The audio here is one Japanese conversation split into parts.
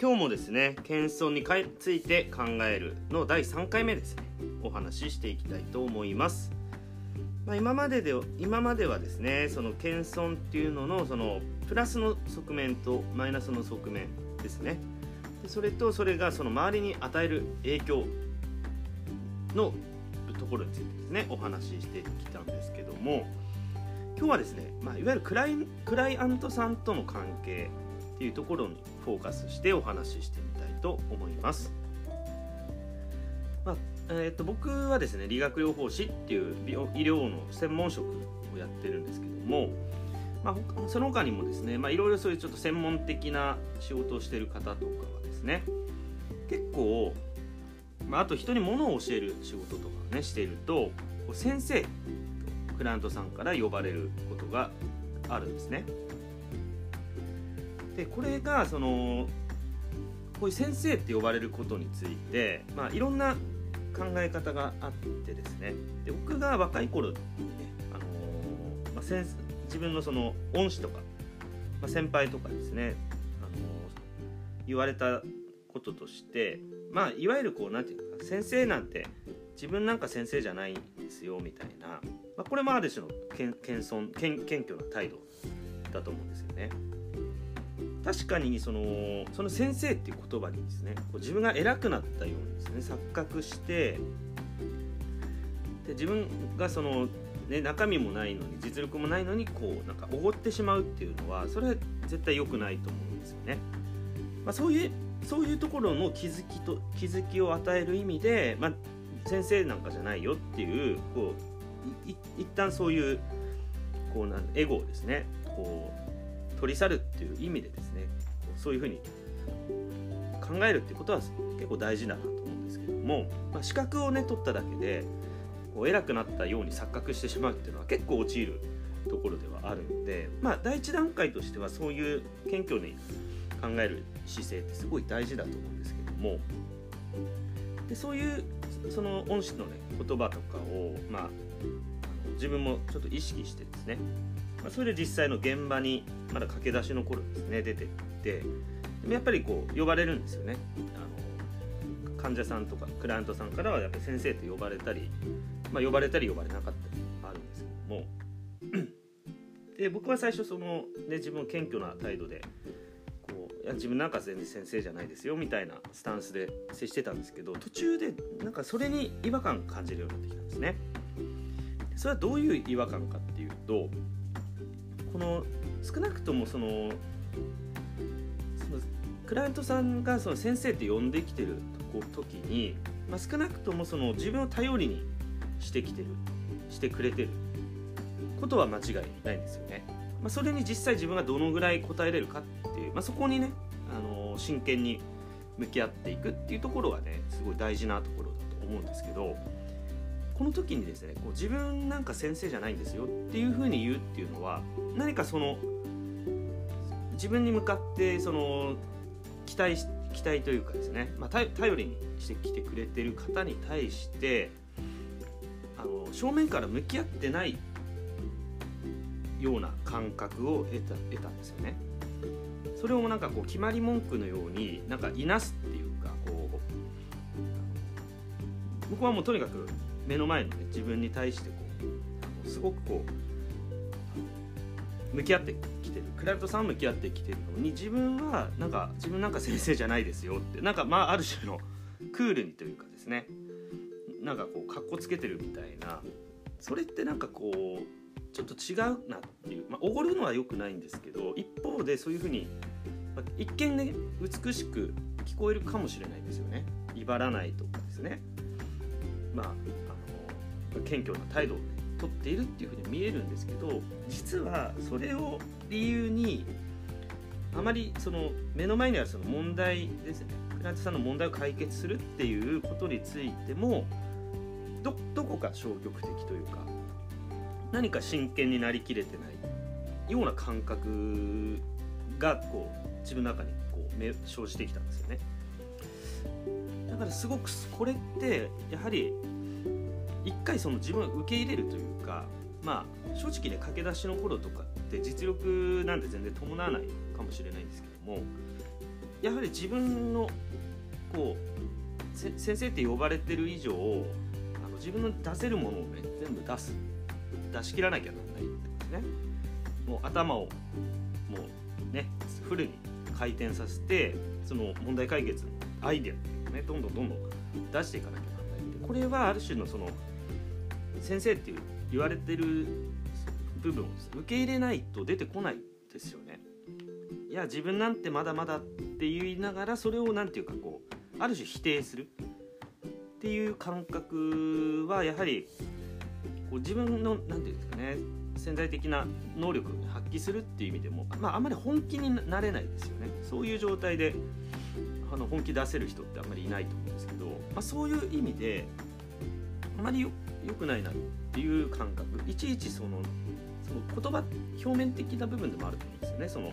今日もですね謙遜について考えるの第3回目ですね。お話ししていきたいと思います、まあ、今までで今まではですねその謙遜っていうののそのプラスの側面とマイナスの側面ですね。でそれとそれがその周りに与える影響のところについてですねお話ししてきたんですけども。今日はですね、まあ、いわゆるクライクライアントさんとの関係っていうところにフォーカスしてお話ししてみたいと思います。まあえー、と僕はですね理学療法士っていう医療の専門職をやってるんですけども、まあ、その他にもですね、いろいろそういうちょっと専門的な仕事をしてる方とかはですね結構、まあ、あと人に物を教える仕事とかねしていると先生クライアントさんから呼ばれることがあるんですね。でこれがそのこういう先生って呼ばれることについて、まあ、いろんな考え方があってですねで僕が若い頃にね、あのー、まあ、先自分のその恩師とか、まあ、先輩とかですね、あのー、言われたこととしてまあいわゆるこう何て言うか先生なんて自分なんか先生じゃないんですよみたいな、まあ、これもある種の謙遜謙謙虚な態度だと思うんですよね。確かにそのその先生っていう言葉にですねこう自分が偉くなったようにですね錯覚してで自分がその、ね、中身もないのに実力もないのにこうなんかおごってしまうっていうのはそれは絶対良くないと思うんですよね。まあ、そういうそういうところの気づきと気づきを与える意味で、まあ、先生なんかじゃないよっていうこうい一旦そういうこうなんエゴをですねこう取り去るっていう意味でですねそういうふうに考えるっていうことは結構大事だなと思うんですけども、まあ、資格をね取っただけでこう偉くなったように錯覚してしまうっていうのは結構陥るところではあるので、まあ、第一段階としてはそういう謙虚に考える姿勢ってすごい大事だと思うんですけどもでそういうその恩師のね言葉とかを、まあ、自分もちょっと意識してですね、ま、それで実際の現場にまだ駆け出しの頃ですね出てって。でもやっぱりこう呼ばれるんですよね。あの患者さんとかクライアントさんからはやっぱり先生と呼ばれたり、まあ、呼ばれたり呼ばれなかったりあるんですけども。で僕は最初その、ね、自分謙虚な態度でいや自分なんか全然先生じゃないですよみたいなスタンスで接してたんですけど途中でなんかそれに違和感感じるようになってきたんですね。それはどういう違和感かっていうとこの少なくともそのクライアントさんがその先生って呼んできてる時に、まあ、少なくともその自分を頼りにしてきてるしてくれてることは間違いないんですよね。まあ、それに実際自分がどのぐらい答えれるかっていう、まあ、そこにね、あの、真剣に向き合っていくっていうところはねすごい大事なところだと思うんですけどこの時にですねこう自分なんか先生じゃないんですよっていうふうに言うっていうのは何かその自分に向かってその期待期待というかですね、まあ、頼りにしてきてくれてる方に対してあの正面から向き合ってないような感覚を得た得たんですよね。それをなんかこう決まり文句のようになんかいなすっていうかこう僕はもうとにかく目の前の、ね、自分に対してこうすごくこう向き合ってきてる。クライアントさん向き合ってきてるのに自分はなんか自分なんか先生じゃないですよってなんかまあある種のクールにというかですね。なんかこうかっこつけてるみたいな。それってなんかこうちょっと違うなっていう、まあ、おごるのは良くないんですけど一方でそういうふうに、まあ、一見ね美しく聞こえるかもしれないですよね。威張らないとかですね。まああの謙虚な態度取っているっていうふうに見えるんですけど実はそれを理由にあまりその目の前にあるその問題ですね。クライアントさんの問題を解決するっていうことについてもどどこか消極的というか何か真剣になりきれてないような感覚がこう自分の中にこう生じてきたんですよね。だからすごくこれってやはり一回その自分を受け入れるというかまあ正直ね駆け出しの頃とかって実力なんて全然伴わないかもしれないんですけどもやはり自分のこう先生って呼ばれてる以上あの自分の出せるものをね全部出す。出し切らなきゃならないってことですね。もう頭をもうねフルに回転させてその問題解決のアイデアっていうのをねどんどんどんどん出していかなきゃこれはある種のその先生っていう言われてる部分を受け入れないと出てこないですよね。いや自分なんてまだまだって言いながらそれを何て言うかこうある種否定するっていう感覚はやはりこう自分の何て言うんですかね潜在的な能力を発揮するっていう意味でも、まあ、あんまり本気になれないですよねそういう状態であの本気出せる人ってあんまりいないと思うんですけど、まあ、そういう意味であまりよくないなっていう感覚いちいちそのその言葉表面的な部分でもあると思うんですよね。その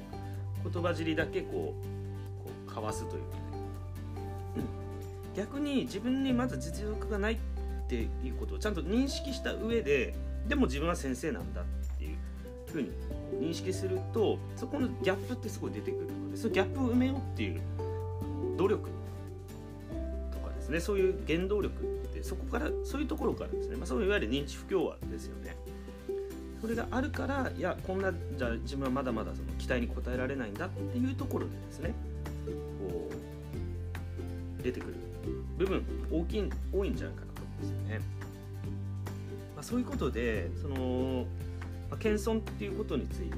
言葉尻だけこうこうかわすというかね、うん、逆に自分にまず実力がないっていうことをちゃんと認識した上ででも自分は先生なんだっていうふうに認識するとそこのギャップってすごい出てくるのでそのギャップを埋めようっていう努力とかですねそういう原動力ってそこからそういうところからですね、まあ、そういわゆる認知不協和ですよね。それがあるからいやこんなじゃ自分はまだまだその期待に応えられないんだっていうところでですねこう出てくる部分大きい多いんじゃないかなと思うんですよね。まあ、そういうことでその、まあ、謙遜っていうことについて、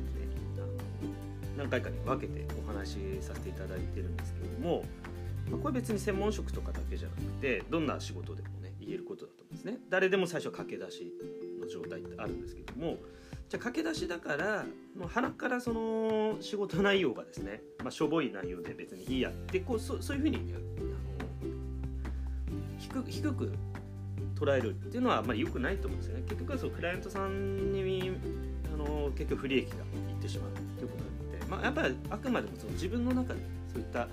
何回かに分けてお話しさせていただいてるんですけども、まあ、これ別に専門職とかだけじゃなくてどんな仕事でもね言えることだと思うんですね。誰でも最初駆け出しの状態ってあるんですけどもじゃあ駆け出しだからもう鼻からその仕事内容がですね、まあ、しょぼい内容で別にいいやってこうそそういうふうにあの低低く捉えるっていうのはあまり良くないと思うんですよね結局はそうクライアントさんにあの結局不利益がいってしまうということなので、まあ、やっぱりあくまでもその自分の中でそういった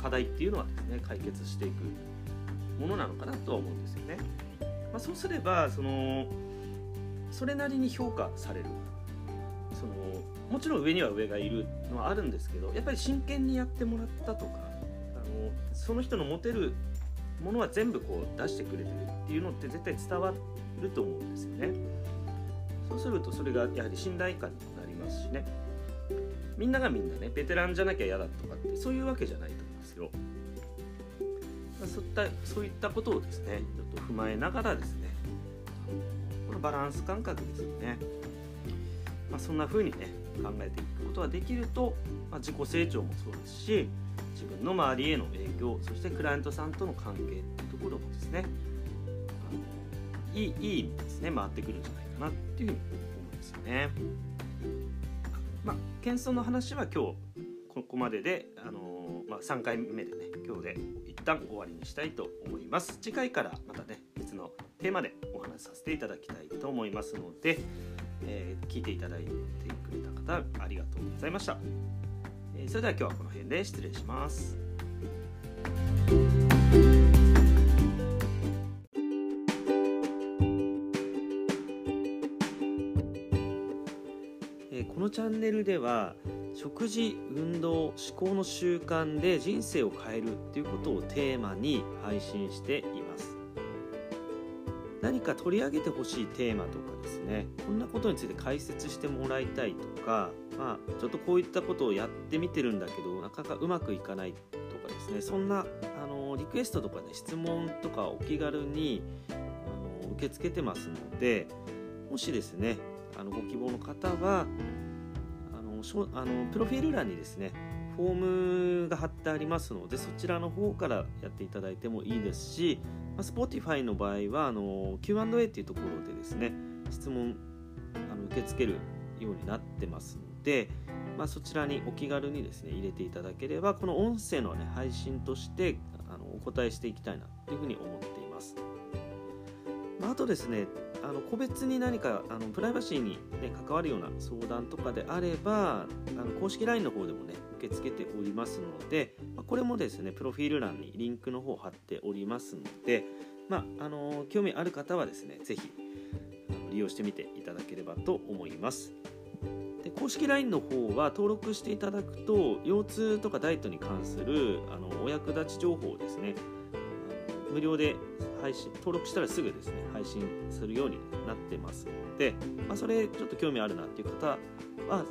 課題っていうのはですね解決していくものなのかなとは思うんですよね。まあ、そうすればそのそれなりに評価される。そのもちろん上には上がいるのはあるんですけどやっぱり真剣にやってもらったとかあのその人の持てるものは全部こう出してくれてるっていうのって絶対伝わると思うんですよね。そうするとそれがやはり信頼感になりますしね。みんながみんなねベテランじゃなきゃ嫌だとかってそういうわけじゃないとよそういったそういったことをですねちょっと踏まえながらですねこのバランス感覚ですよね、まあ、そんな風にね考えていくことができると、まあ、自己成長もそうですし自分の周りへの影響そしてクライアントさんとの関係っていうところもですねあのいいいい意味ですね回ってくるんじゃないかなっていうふうに思うんですよね。まあ、謙遜の話は今日ここまでで、あのまあ、3回目でね今日で一旦終わりにしたいと思います。次回からまたね別のテーマでお話しさせていただきたいと思いますので、えー、聞いていただいてくれた方ありがとうございました、えー、それでは今日はこの辺で失礼します。このチャンネルでは食事運動思考の習慣で人生を変えるっていうことをテーマに配信しています。何か取り上げてほしいテーマとかですね。こんなことについて解説してもらいたいとか、まあ、ちょっとこういったことをやってみてるんだけどなかなかうまくいかないとかですね。そんなあのリクエストとかね質問とかお気軽にあの受け付けてますのでもしですねあのご希望の方はあのプロフィール欄にですねフォームが貼ってありますのでそちらの方からやっていただいてもいいですしまあ、Spotify の場合はあの Q&A っていうところでですね質問あの受け付けるようになってますので、まあ、そちらにお気軽にですね入れていただければこの音声の、ね、配信としてあのお答えしていきたいなというふうに思っています。あ、とですねあの個別に何かあのプライバシーに、ね、関わるような相談とかであればあの公式 LINE の方でもね受け付けておりますので、ま、これもですねプロフィール欄にリンクの方を貼っておりますので、まあ、あの興味ある方はですね是非利用してみていただければと思います。で公式 LINE の方は登録していただくと腰痛とかダイエットに関するあのお役立ち情報をですね無料で配信登録したらすぐですね配信するようになってますので、まあ、それちょっと興味あるなっていう方は、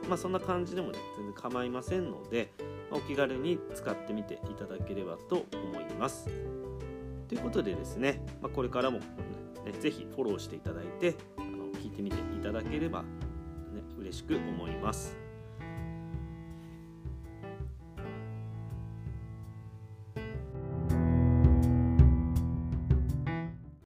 まあ、そんな感じでもね全然構いませんので、まあ、お気軽に使ってみていただければと思います。ということでですね、ま、これからも、ね、ぜひフォローしていただいてあの聞いてみていただければ、ね、嬉しく思います。